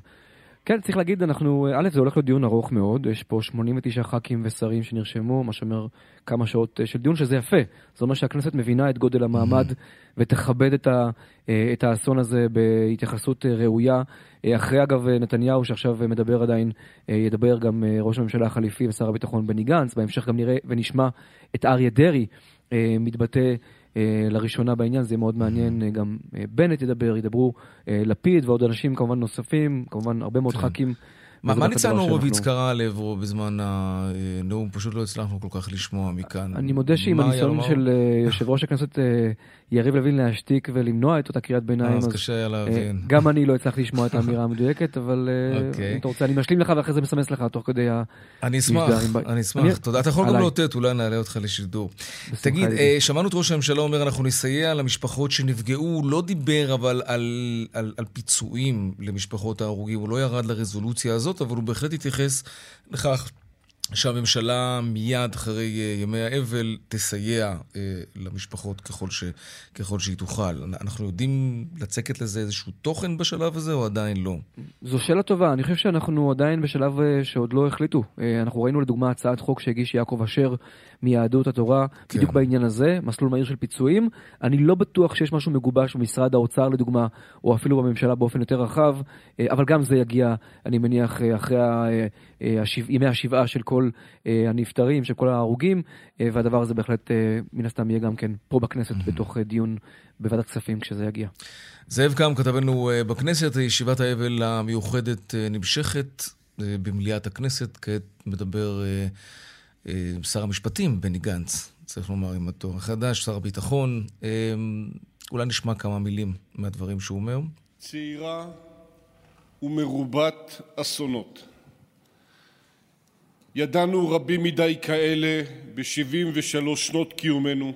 כן, צריך להגיד, אנחנו, א', זה הולך להיות דיון ארוך מאוד, יש פה 89 ח"כים ושרים שנרשמו, מה שאומר כמה שעות אה, של דיון, שזה יפה. זה אומר שהכנסת מבינה את גודל המעמד ותכבד את, ה, אה, את האסון הזה בהתייחסות אה, ראויה. אה, אחרי, אגב, אה, נתניהו, שעכשיו אה, מדבר עדיין, אה, ידבר גם אה, ראש הממשלה החליפי ושר הביטחון בני גנץ, בהמשך גם נראה ונשמע את אריה דרעי אה, מתבטא אה, לראשונה בעניין, זה יהיה מאוד מעניין, אה, גם אה, בנט ידבר, ידברו אה, לפיד ועוד אנשים כמובן נוספים, כמובן הרבה מאוד ח"כים. מה מה ניצן הורוביץ קרא לעברו בזמן הנאום? פשוט לא הצלחנו כל כך לשמוע מכאן. אני מודה שעם הניסיון? של אה, יושב ראש הכנסת אה, יריב לוין להשתיק ולמנוע את אותה קריאת ביניים, אז קשה היה להבין. אה, גם אני לא הצלחתי לשמוע את האמירה המדויקת, אבל אה, אוקיי. אם אתה רוצה, אני משלים לך ואחרי זה מסמס לך תוך כדי ה... אני אשמח, אני אשמח. תודה. אתה יכול גם. לאותת, אולי נעלה אותך לשידור. תגיד. אה, שמענו את ראש הממשלה אומר, אנחנו נסייע למשפחות שנפגעו, לא דיבר אבל על פיצויים למשפחות ההרוגים, הוא לא ירד לרזולוציה הזאת, אבל הוא בהחלט התייחס לכך שהממשלה מיד אחרי אה, ימי האבל תסייע אה, למשפחות ככל, ש, ככל שהיא תוכל. אנחנו יודעים לצקת לזה איזשהו תוכן בשלב הזה, או עדיין לא? זו שאלה טובה, אני חושב שאנחנו עדיין בשלב אה, שעוד לא החליטו. אה, אנחנו ראינו לדוגמה הצעת חוק שהגיש יעקב אשר מיהדות התורה, כן. בדיוק בעניין הזה, מסלול מהיר של פיצויים. אני לא בטוח שיש משהו מגובש במשרד האוצר לדוגמה, או אפילו בממשלה באופן יותר רחב, אה, אבל גם זה יגיע, אני מניח, אה, אחרי אה, השבע- ימי השבעה של כל הנפטרים, של כל ההרוגים, והדבר הזה בהחלט, מן הסתם, יהיה גם כן פה בכנסת, בתוך דיון בוועדת כספים כשזה יגיע. זאב קם, כתבנו בכנסת, ישיבת האבל המיוחדת נמשכת במליאת הכנסת. כעת מדבר שר המשפטים בני גנץ, צריך לומר, עם התואר החדש, שר הביטחון. אה, אולי נשמע כמה מילים מהדברים שהוא אומר. צעירה ומרובת אסונות. ידענו רבים מדי כאלה ב-73 שנות קיומנו,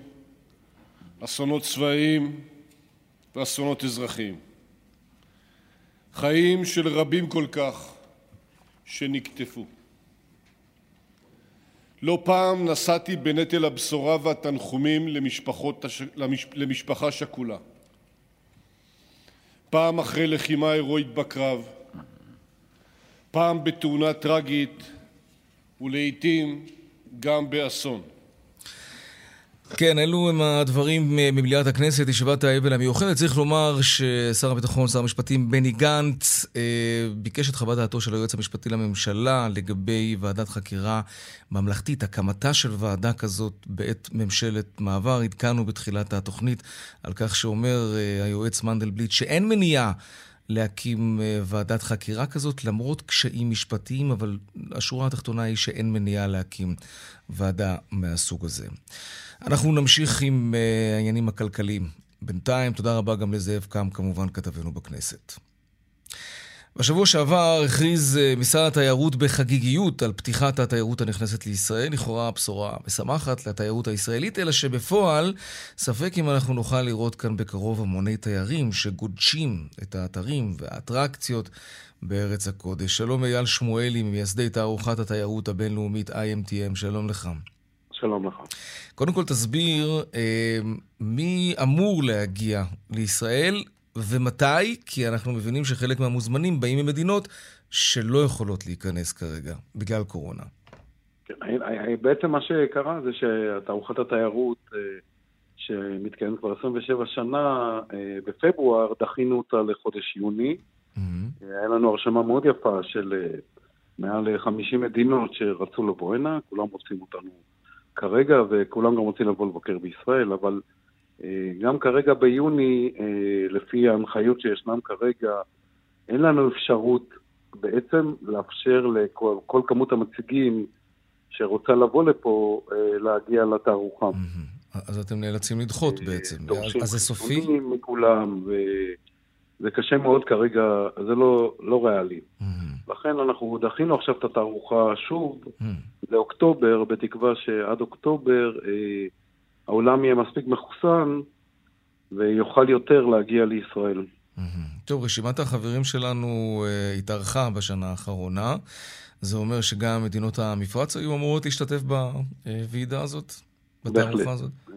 אסונות צבאיים ואסונות אזרחיים. חיים של רבים כל כך שנקטפו. לא פעם נשאתי בנטל הבשורה והתנחומים למשפחה שכולה. פעם אחרי לחימה הירואית בקרב, פעם בתאונה טרגית ולעיתים גם באסון. כן, אלו הם הדברים ממליאת הכנסת, ישיבת האבל המיוחדת. צריך לומר ששר הביטחון, שר המשפטים בני גנץ, אה, ביקש את חוות דעתו של היועץ המשפטי לממשלה לגבי ועדת חקירה ממלכתית, הקמתה של ועדה כזאת בעת ממשלת מעבר. עדכנו בתחילת התוכנית על כך שאומר אה, היועץ מנדלבליט שאין מניעה להקים אה, ועדת חקירה כזאת, למרות קשיים משפטיים, אבל השורה התחתונה היא שאין מניעה להקים ועדה מהסוג הזה. אנחנו נמשיך עם uh, העניינים הכלכליים. בינתיים, תודה רבה גם לזאב קם, כמובן, כתבנו בכנסת. בשבוע שעבר הכריז uh, משרד התיירות בחגיגיות על פתיחת התיירות הנכנסת לישראל, לכאורה בשורה משמחת לתיירות הישראלית, אלא שבפועל ספק אם אנחנו נוכל לראות כאן בקרוב המוני תיירים שגודשים את האתרים והאטרקציות בארץ הקודש. שלום אייל שמואלי, ממייסדי תערוכת התיירות הבינלאומית IMTM, שלום לך. שלום לך. קודם כל תסביר אה, מי אמור להגיע לישראל ומתי, כי אנחנו מבינים שחלק מהמוזמנים באים ממדינות שלא יכולות להיכנס כרגע בגלל קורונה. כן, בעצם מה שקרה זה שתערוכת התיירות אה, שמתקיימת כבר 27 שנה, אה, בפברואר דחינו אותה לחודש יוני. היה לנו הרשמה מאוד יפה של אה, מעל 50 מדינות שרצו לבוא הנה, כולם רוצים אותנו כרגע, וכולם גם רוצים לבוא לבקר בישראל, אבל אה, גם כרגע ביוני, אה, לפי ההנחיות שישנם כרגע, אין לנו אפשרות בעצם לאפשר לכל כל כמות המציגים שרוצה לבוא לפה אה, להגיע לתערוכה. אז אתם נאלצים לדחות בעצם. דורשים אז זה סופי? חיסונים מכולם, וזה קשה מאוד כרגע, זה לא, לא ריאלי. לכן אנחנו דחינו עכשיו את התערוכה שוב לאוקטובר, בתקווה שעד אוקטובר אה, העולם יהיה מספיק מחוסן ויוכל יותר להגיע לישראל. טוב, רשימת החברים שלנו אה, התארכה בשנה האחרונה. זה אומר שגם מדינות המפרץ היו אמורות להשתתף בוועידה הזאת? בתערוכה הזאת? אה,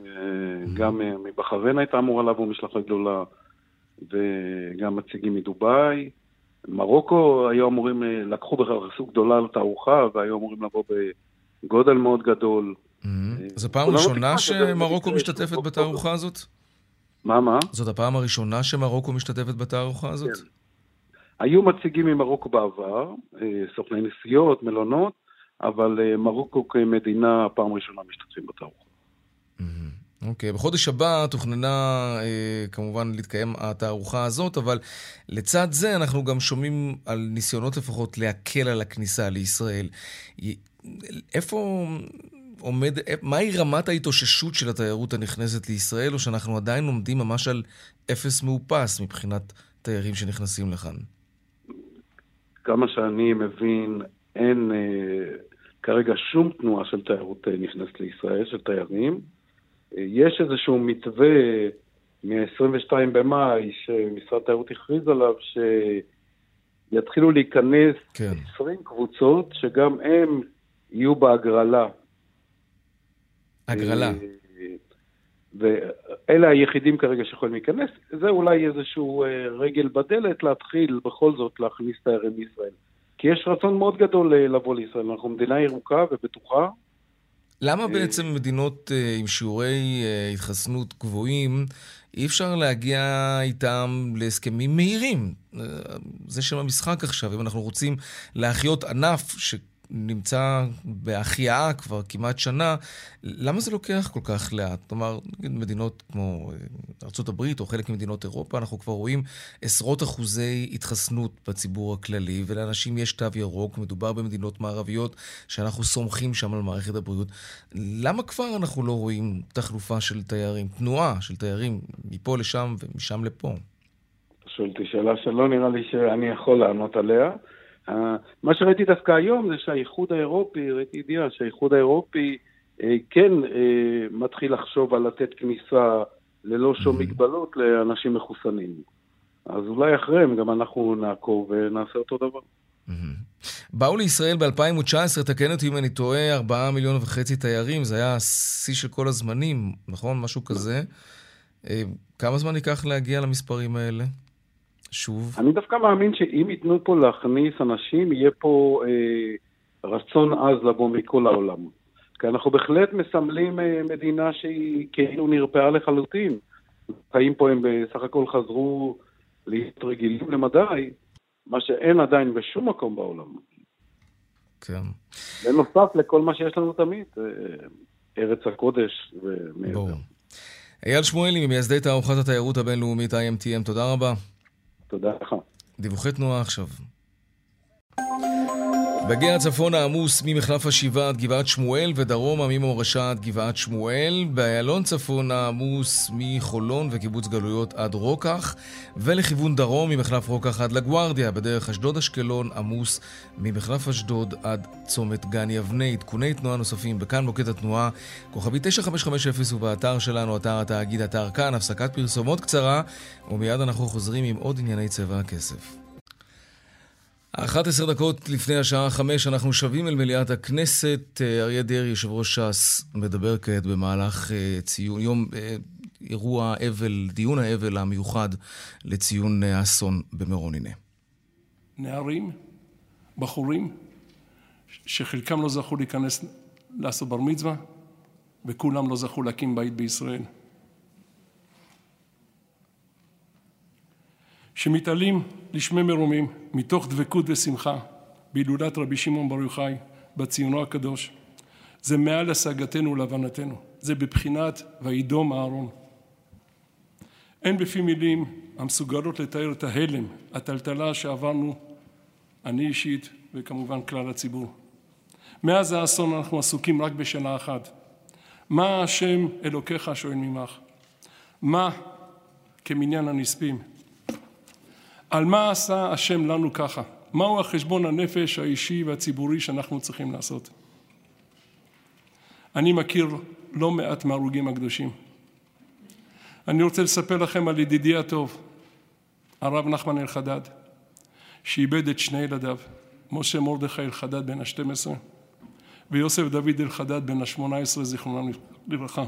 גם אה, מבחריין הייתה אמורה לבוא משלחת גדולה, וגם מציגים מדובאי. מרוקו היו אמורים, לקחו בכלל גדולה לתערוכה, והיו אמורים לבוא בגודל מאוד גדול. זו פעם ראשונה שמרוקו משתתפת בתערוכה הזאת? מה, מה? זאת הפעם הראשונה שמרוקו משתתפת בתערוכה הזאת? כן. היו מציגים ממרוקו בעבר, אה, סוכני נסיעות, מלונות, אבל אה, מרוקו כמדינה פעם ראשונה משתתפים בתערוכה. אוקיי, okay, בחודש הבא תוכננה אה, כמובן להתקיים התערוכה הזאת, אבל לצד זה אנחנו גם שומעים על ניסיונות לפחות להקל על הכניסה לישראל. איפה עומד, מהי רמת ההתאוששות של התיירות הנכנסת לישראל, או שאנחנו עדיין עומדים ממש על אפס מאופס מבחינת תיירים שנכנסים לכאן? כמה שאני מבין, אין אה, כרגע שום תנועה של תיירות אה, נכנסת לישראל, של תיירים. אה, יש איזשהו מתווה מ-22 במאי שמשרד התיירות הכריז עליו, שיתחילו להיכנס כן. 20 קבוצות, שגם הם יהיו בהגרלה. הגרלה. אה, ואלה היחידים כרגע שיכולים להיכנס. זה אולי איזשהו אה, רגל בדלת להתחיל בכל זאת להכניס תיירים לישראל. כי יש רצון מאוד גדול אה, לבוא לישראל. אנחנו מדינה ירוקה ובטוחה. למה בעצם מדינות עם שיעורי התחסנות גבוהים, אי אפשר להגיע איתם להסכמים מהירים? זה שם המשחק עכשיו. אם אנחנו רוצים להחיות ענף ש... נמצא בהחייאה כבר כמעט שנה, למה זה לוקח כל כך לאט? כלומר, נגיד מדינות כמו אה, ארה"ב או חלק ממדינות אירופה, אנחנו כבר רואים עשרות אחוזי התחסנות בציבור הכללי, ולאנשים יש תו ירוק, מדובר במדינות מערביות שאנחנו סומכים שם על מערכת הבריאות. למה כבר אנחנו לא רואים תחלופה של תיירים, תנועה של תיירים מפה לשם ומשם לפה? שואל שאלה שלא נראה לי שאני יכול לענות עליה. מה שראיתי דווקא היום זה שהאיחוד האירופי, ראיתי ידיעה שהאיחוד האירופי אה, כן אה, מתחיל לחשוב על לתת כניסה ללא שום mm-hmm. מגבלות לאנשים מחוסנים. אז אולי אחריהם גם אנחנו נעקוב ונעשה אותו דבר. Mm-hmm. באו לישראל ב-2019, תקן אותי אם אני טועה, 4 מיליון וחצי תיירים, זה היה השיא של כל הזמנים, נכון? משהו כזה. אה, כמה זמן ייקח להגיע למספרים האלה? שוב? אני דווקא מאמין שאם ייתנו פה להכניס אנשים, יהיה פה אה, רצון עז לבוא מכל העולם. כי אנחנו בהחלט מסמלים אה, מדינה שהיא כאילו נרפאה לחלוטין. חיים פה הם בסך הכל חזרו להיות רגילים למדי, מה שאין עדיין בשום מקום בעולם. כן. בנוסף לכל מה שיש לנו תמיד, אה, ארץ הקודש ומעבר. אייל שמואלי, ממייסדי תערוכת התיירות הבינלאומית IMTM, תודה רבה. תודה לך. דיווחי תנועה עכשיו. בגאה הצפון העמוס ממחלף השבעה עד גבעת שמואל ודרומה ממורשה עד גבעת שמואל, באיילון צפון העמוס מחולון וקיבוץ גלויות עד רוקח ולכיוון דרום ממחלף רוקח עד לגוארדיה בדרך אשדוד אשקלון עמוס ממחלף אשדוד עד צומת גן יבנה. עדכוני תנועה נוספים בכאן מוקד התנועה כוכבי 9550 ובאתר שלנו אתר התאגיד אתר כאן הפסקת פרסומות קצרה ומיד אנחנו חוזרים עם עוד ענייני צבע הכסף. 11 דקות לפני השעה 5 אנחנו שבים אל מליאת הכנסת. אה, אריה דרעי, יושב ראש ש"ס, מדבר כעת במהלך אה, ציון, יום אה, אירוע אבל, דיון האבל המיוחד לציון האסון במירון. הנה. נערים, בחורים, שחלקם לא זכו להיכנס לעשות בר מצווה, וכולם לא זכו להקים בית בישראל. שמתעלים לשמי מרומים מתוך דבקות ושמחה בהילולת רבי שמעון בר יוחאי בציונו הקדוש. זה מעל השגתנו ולהבנתנו. זה בבחינת וידום אהרון. אין בפי מילים המסוגלות לתאר את ההלם, הטלטלה שעברנו, אני אישית וכמובן כלל הציבור. מאז האסון אנחנו עסוקים רק בשאלה אחת: מה השם אלוקיך שואל ממך? מה כמניין הנספים? על מה עשה השם לנו ככה? מהו החשבון הנפש האישי והציבורי שאנחנו צריכים לעשות? אני מכיר לא מעט מההרוגים הקדושים. אני רוצה לספר לכם על ידידי הטוב, הרב נחמן אלחדד, שאיבד את שני ילדיו, משה מרדכי אלחדד בן ה-12 ויוסף דוד אלחדד בן ה-18, זיכרונם לברכה.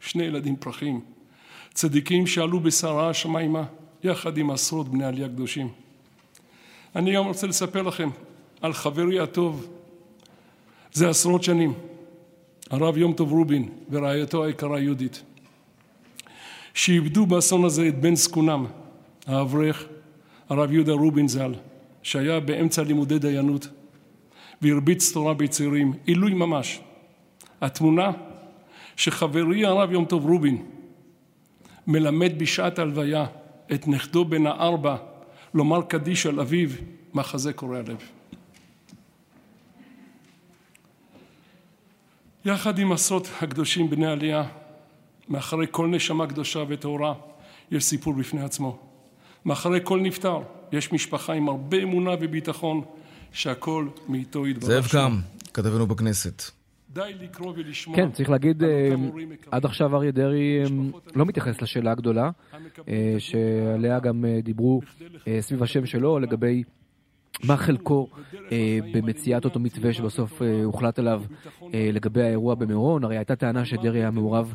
שני ילדים פרחים, צדיקים שעלו בסערה השמיימה, יחד עם עשרות בני עלייה קדושים. אני גם רוצה לספר לכם על חברי הטוב, זה עשרות שנים, הרב יום טוב רובין ורעייתו היקרה יהודית, שאיבדו באסון הזה את בן זקונם, האברך, הרב יהודה רובין ז"ל, שהיה באמצע לימודי דיינות והרביץ תורה בצעירים, עילוי ממש. התמונה שחברי הרב יום טוב רובין מלמד בשעת הלוויה את נכדו בן הארבע לומר קדיש על אביו, מחזה קורע לב. יחד עם עשרות הקדושים בני עלייה, מאחורי כל נשמה קדושה וטהורה יש סיפור בפני עצמו. מאחורי כל נפטר יש משפחה עם הרבה אמונה וביטחון שהכל מאיתו יתברך. זאב קם, כתבנו בכנסת. די לקרוא ולשמוע. כן, צריך להגיד, אה, עד עכשיו אריה דרעי אה, לא מתייחס לשאלה הגדולה, אה, שעליה גם דיברו סביב השם שלו, לגבי מה חלקו במציאת אותו מתווה שבסוף הוחלט עליו לגבי האירוע במירון. הרי הייתה טענה שדרעי היה מעורב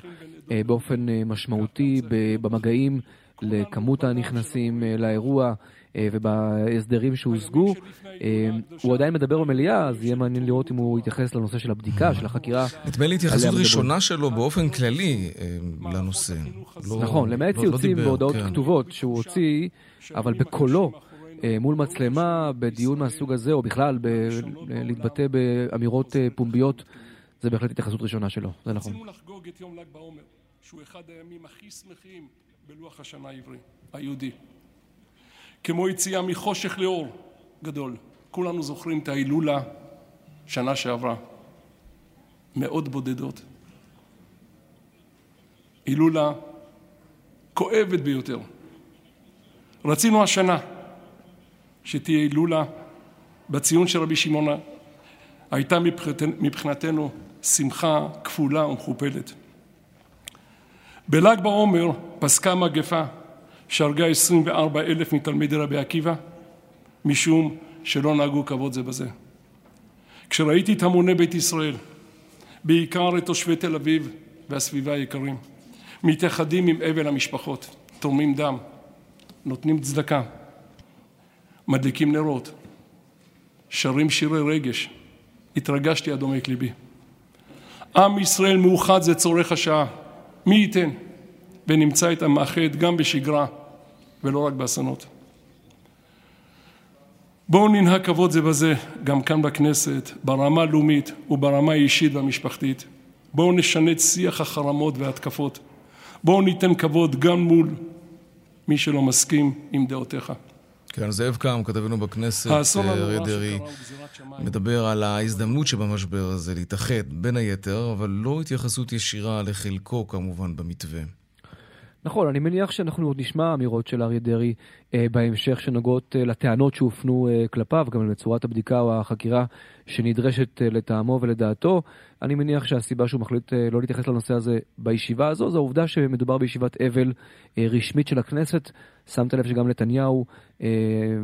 באופן משמעותי במגעים לכמות הנכנסים לאירוע. אה, ובהסדרים שהושגו. אה, הוא עדיין מדבר במליאה, אז יהיה מעניין לראות אם הוא יתייחס לנושא של הבדיקה, של החקירה. נדמה לי התייחסות ראשונה שלו באופן כללי אה, לנושא. לא- נכון, למעט לא- לא ציוצים והודעות כן. כתובות שהוא הוציא, אבל בקולו. מול מצלמה, בדיון מהסוג הזה, או בכלל, להתבטא באמירות פומביות, זה בהחלט התייחסות ראשונה שלו, זה נכון. רצינו לחגוג את יום ל"ג בעומר, שהוא אחד הימים הכי שמחים בלוח השנה העברי, היהודי. כמו יציאה מחושך לאור גדול. כולנו זוכרים את ההילולה שנה שעברה. מאות בודדות. הילולה כואבת ביותר. רצינו השנה שתהיה הילולה בציון של רבי שמעון. הייתה מבחינתנו שמחה כפולה ומכופלת. בל"ג בעומר פסקה מגפה שהרגה 24 אלף מתלמידי רבי עקיבא, משום שלא נהגו כבוד זה בזה. כשראיתי את המוני בית ישראל, בעיקר את תושבי תל אביב והסביבה היקרים, מתייחדים עם אבל המשפחות, תורמים דם, נותנים צדקה, מדליקים נרות, שרים שירי רגש, התרגשתי עד עומק ליבי. עם ישראל מאוחד זה צורך השעה, מי ייתן ונמצא את המאחד גם בשגרה ולא רק באסונות. בואו ננהג כבוד זה בזה גם כאן בכנסת, ברמה הלאומית וברמה האישית והמשפחתית. בואו נשנה את שיח החרמות וההתקפות. בואו ניתן כבוד גם מול מי שלא מסכים עם דעותיך. כן, זאב קם, כתבנו בכנסת, אריה דרעי, מדבר על ההזדמנות שבמשבר הזה להתאחד, בין היתר, אבל לא התייחסות ישירה לחלקו כמובן במתווה. נכון, אני מניח שאנחנו עוד נשמע אמירות של אריה דרעי אה, בהמשך שנוגעות אה, לטענות שהופנו אה, כלפיו, גם לצורת הבדיקה או החקירה שנדרשת אה, לטעמו ולדעתו. אני מניח שהסיבה שהוא מחליט אה, לא להתייחס לנושא הזה בישיבה הזו, זו העובדה שמדובר בישיבת אבל אה, רשמית של הכנסת. שמת לב שגם נתניהו אה,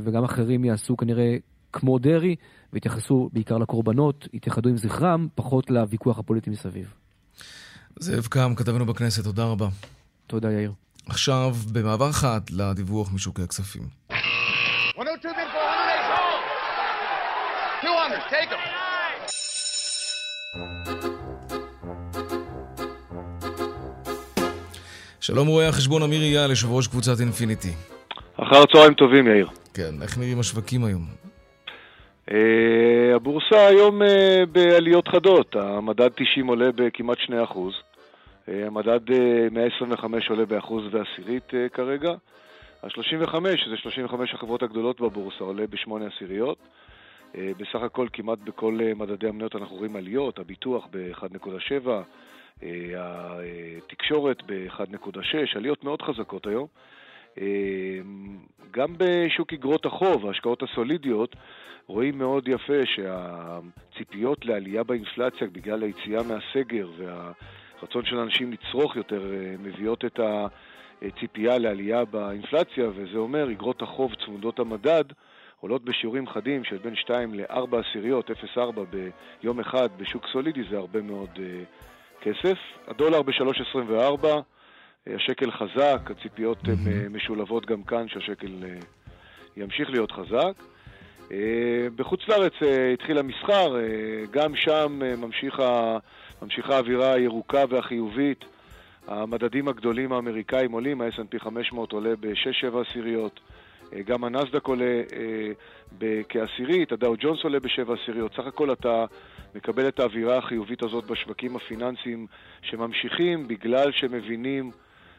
וגם אחרים יעשו כנראה כמו דרעי, ויתייחסו בעיקר לקורבנות, יתייחדו עם זכרם, פחות לוויכוח הפוליטי מסביב. זאב קם, כתבנו בכנסת, תודה רבה. תודה, יאיר. עכשיו, במעבר חד לדיווח משוקי הכספים. שלום רואה החשבון אמיר אייל, יושב ראש קבוצת אינפיניטי. אחר צהריים טובים, יאיר. כן, איך נראים השווקים היום? Uh, הבורסה היום uh, בעליות חדות, המדד 90 עולה בכמעט 2%. אה, המדד 125 אה, עולה באחוז ועשירית אה, כרגע. ה-35, שזה 35 החברות הגדולות בבורסה, עולה בשמונה עשיריות. בסך הכל כמעט בכל מדדי המניות אנחנו רואים עליות, הביטוח ב-1.7, התקשורת ב-1.6, עליות מאוד חזקות היום. גם בשוק אגרות החוב, ההשקעות הסולידיות, רואים מאוד יפה שהציפיות לעלייה באינפלציה בגלל היציאה מהסגר והרצון של אנשים לצרוך יותר מביאות את הציפייה לעלייה באינפלציה, וזה אומר אגרות החוב צמודות המדד עולות בשיעורים חדים של בין 2 ל-4 עשיריות, 0.4 ביום אחד בשוק סולידי, זה הרבה מאוד uh, כסף. הדולר ב-3.24, השקל חזק, הציפיות הן uh, משולבות גם כאן שהשקל uh, ימשיך להיות חזק. Uh, בחוץ לארץ uh, התחיל המסחר, uh, גם שם uh, ממשיכה, ממשיכה האווירה הירוקה והחיובית. המדדים הגדולים האמריקאים עולים, ה-S&P 500 עולה ב-6-7 עשיריות. אה, גם הנסדק עולה אה, כעשירית, הדאו ג'ונס עולה בשבע עשיריות. סך הכל אתה מקבל את האווירה החיובית הזאת בשווקים הפיננסיים שממשיכים בגלל שמבינים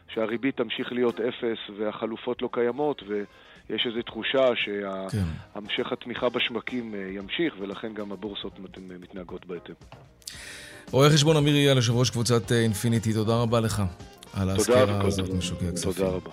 שהריבית תמשיך להיות אפס והחלופות לא קיימות ויש איזו תחושה שהמשך כן. התמיכה בשווקים אה, ימשיך ולכן גם הבורסות מתנהגות בהתאם. רואה חשבון אמיר אייל, יושב ראש קבוצת אינפיניטי, תודה רבה לך על הסקירה הזאת משוקי הכספים. תודה רבה.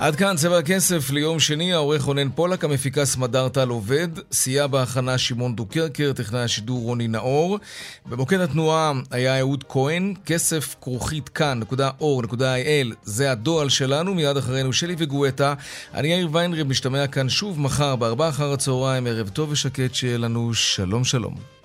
עד כאן צבע הכסף ליום שני, העורך רונן פולק, המפיקה סמדר טל עובד, סייע בהכנה שמעון דוקרקר, טכנאי השידור רוני נאור. במוקד התנועה היה אהוד כהן, כסף כרוכית כאן.or.il, זה הדועל שלנו, מיד אחרינו שלי וגואטה. אני יאיר ויינרב, משתמע כאן שוב מחר בארבעה אחר הצהריים, ערב טוב ושקט שיהיה לנו שלום שלום.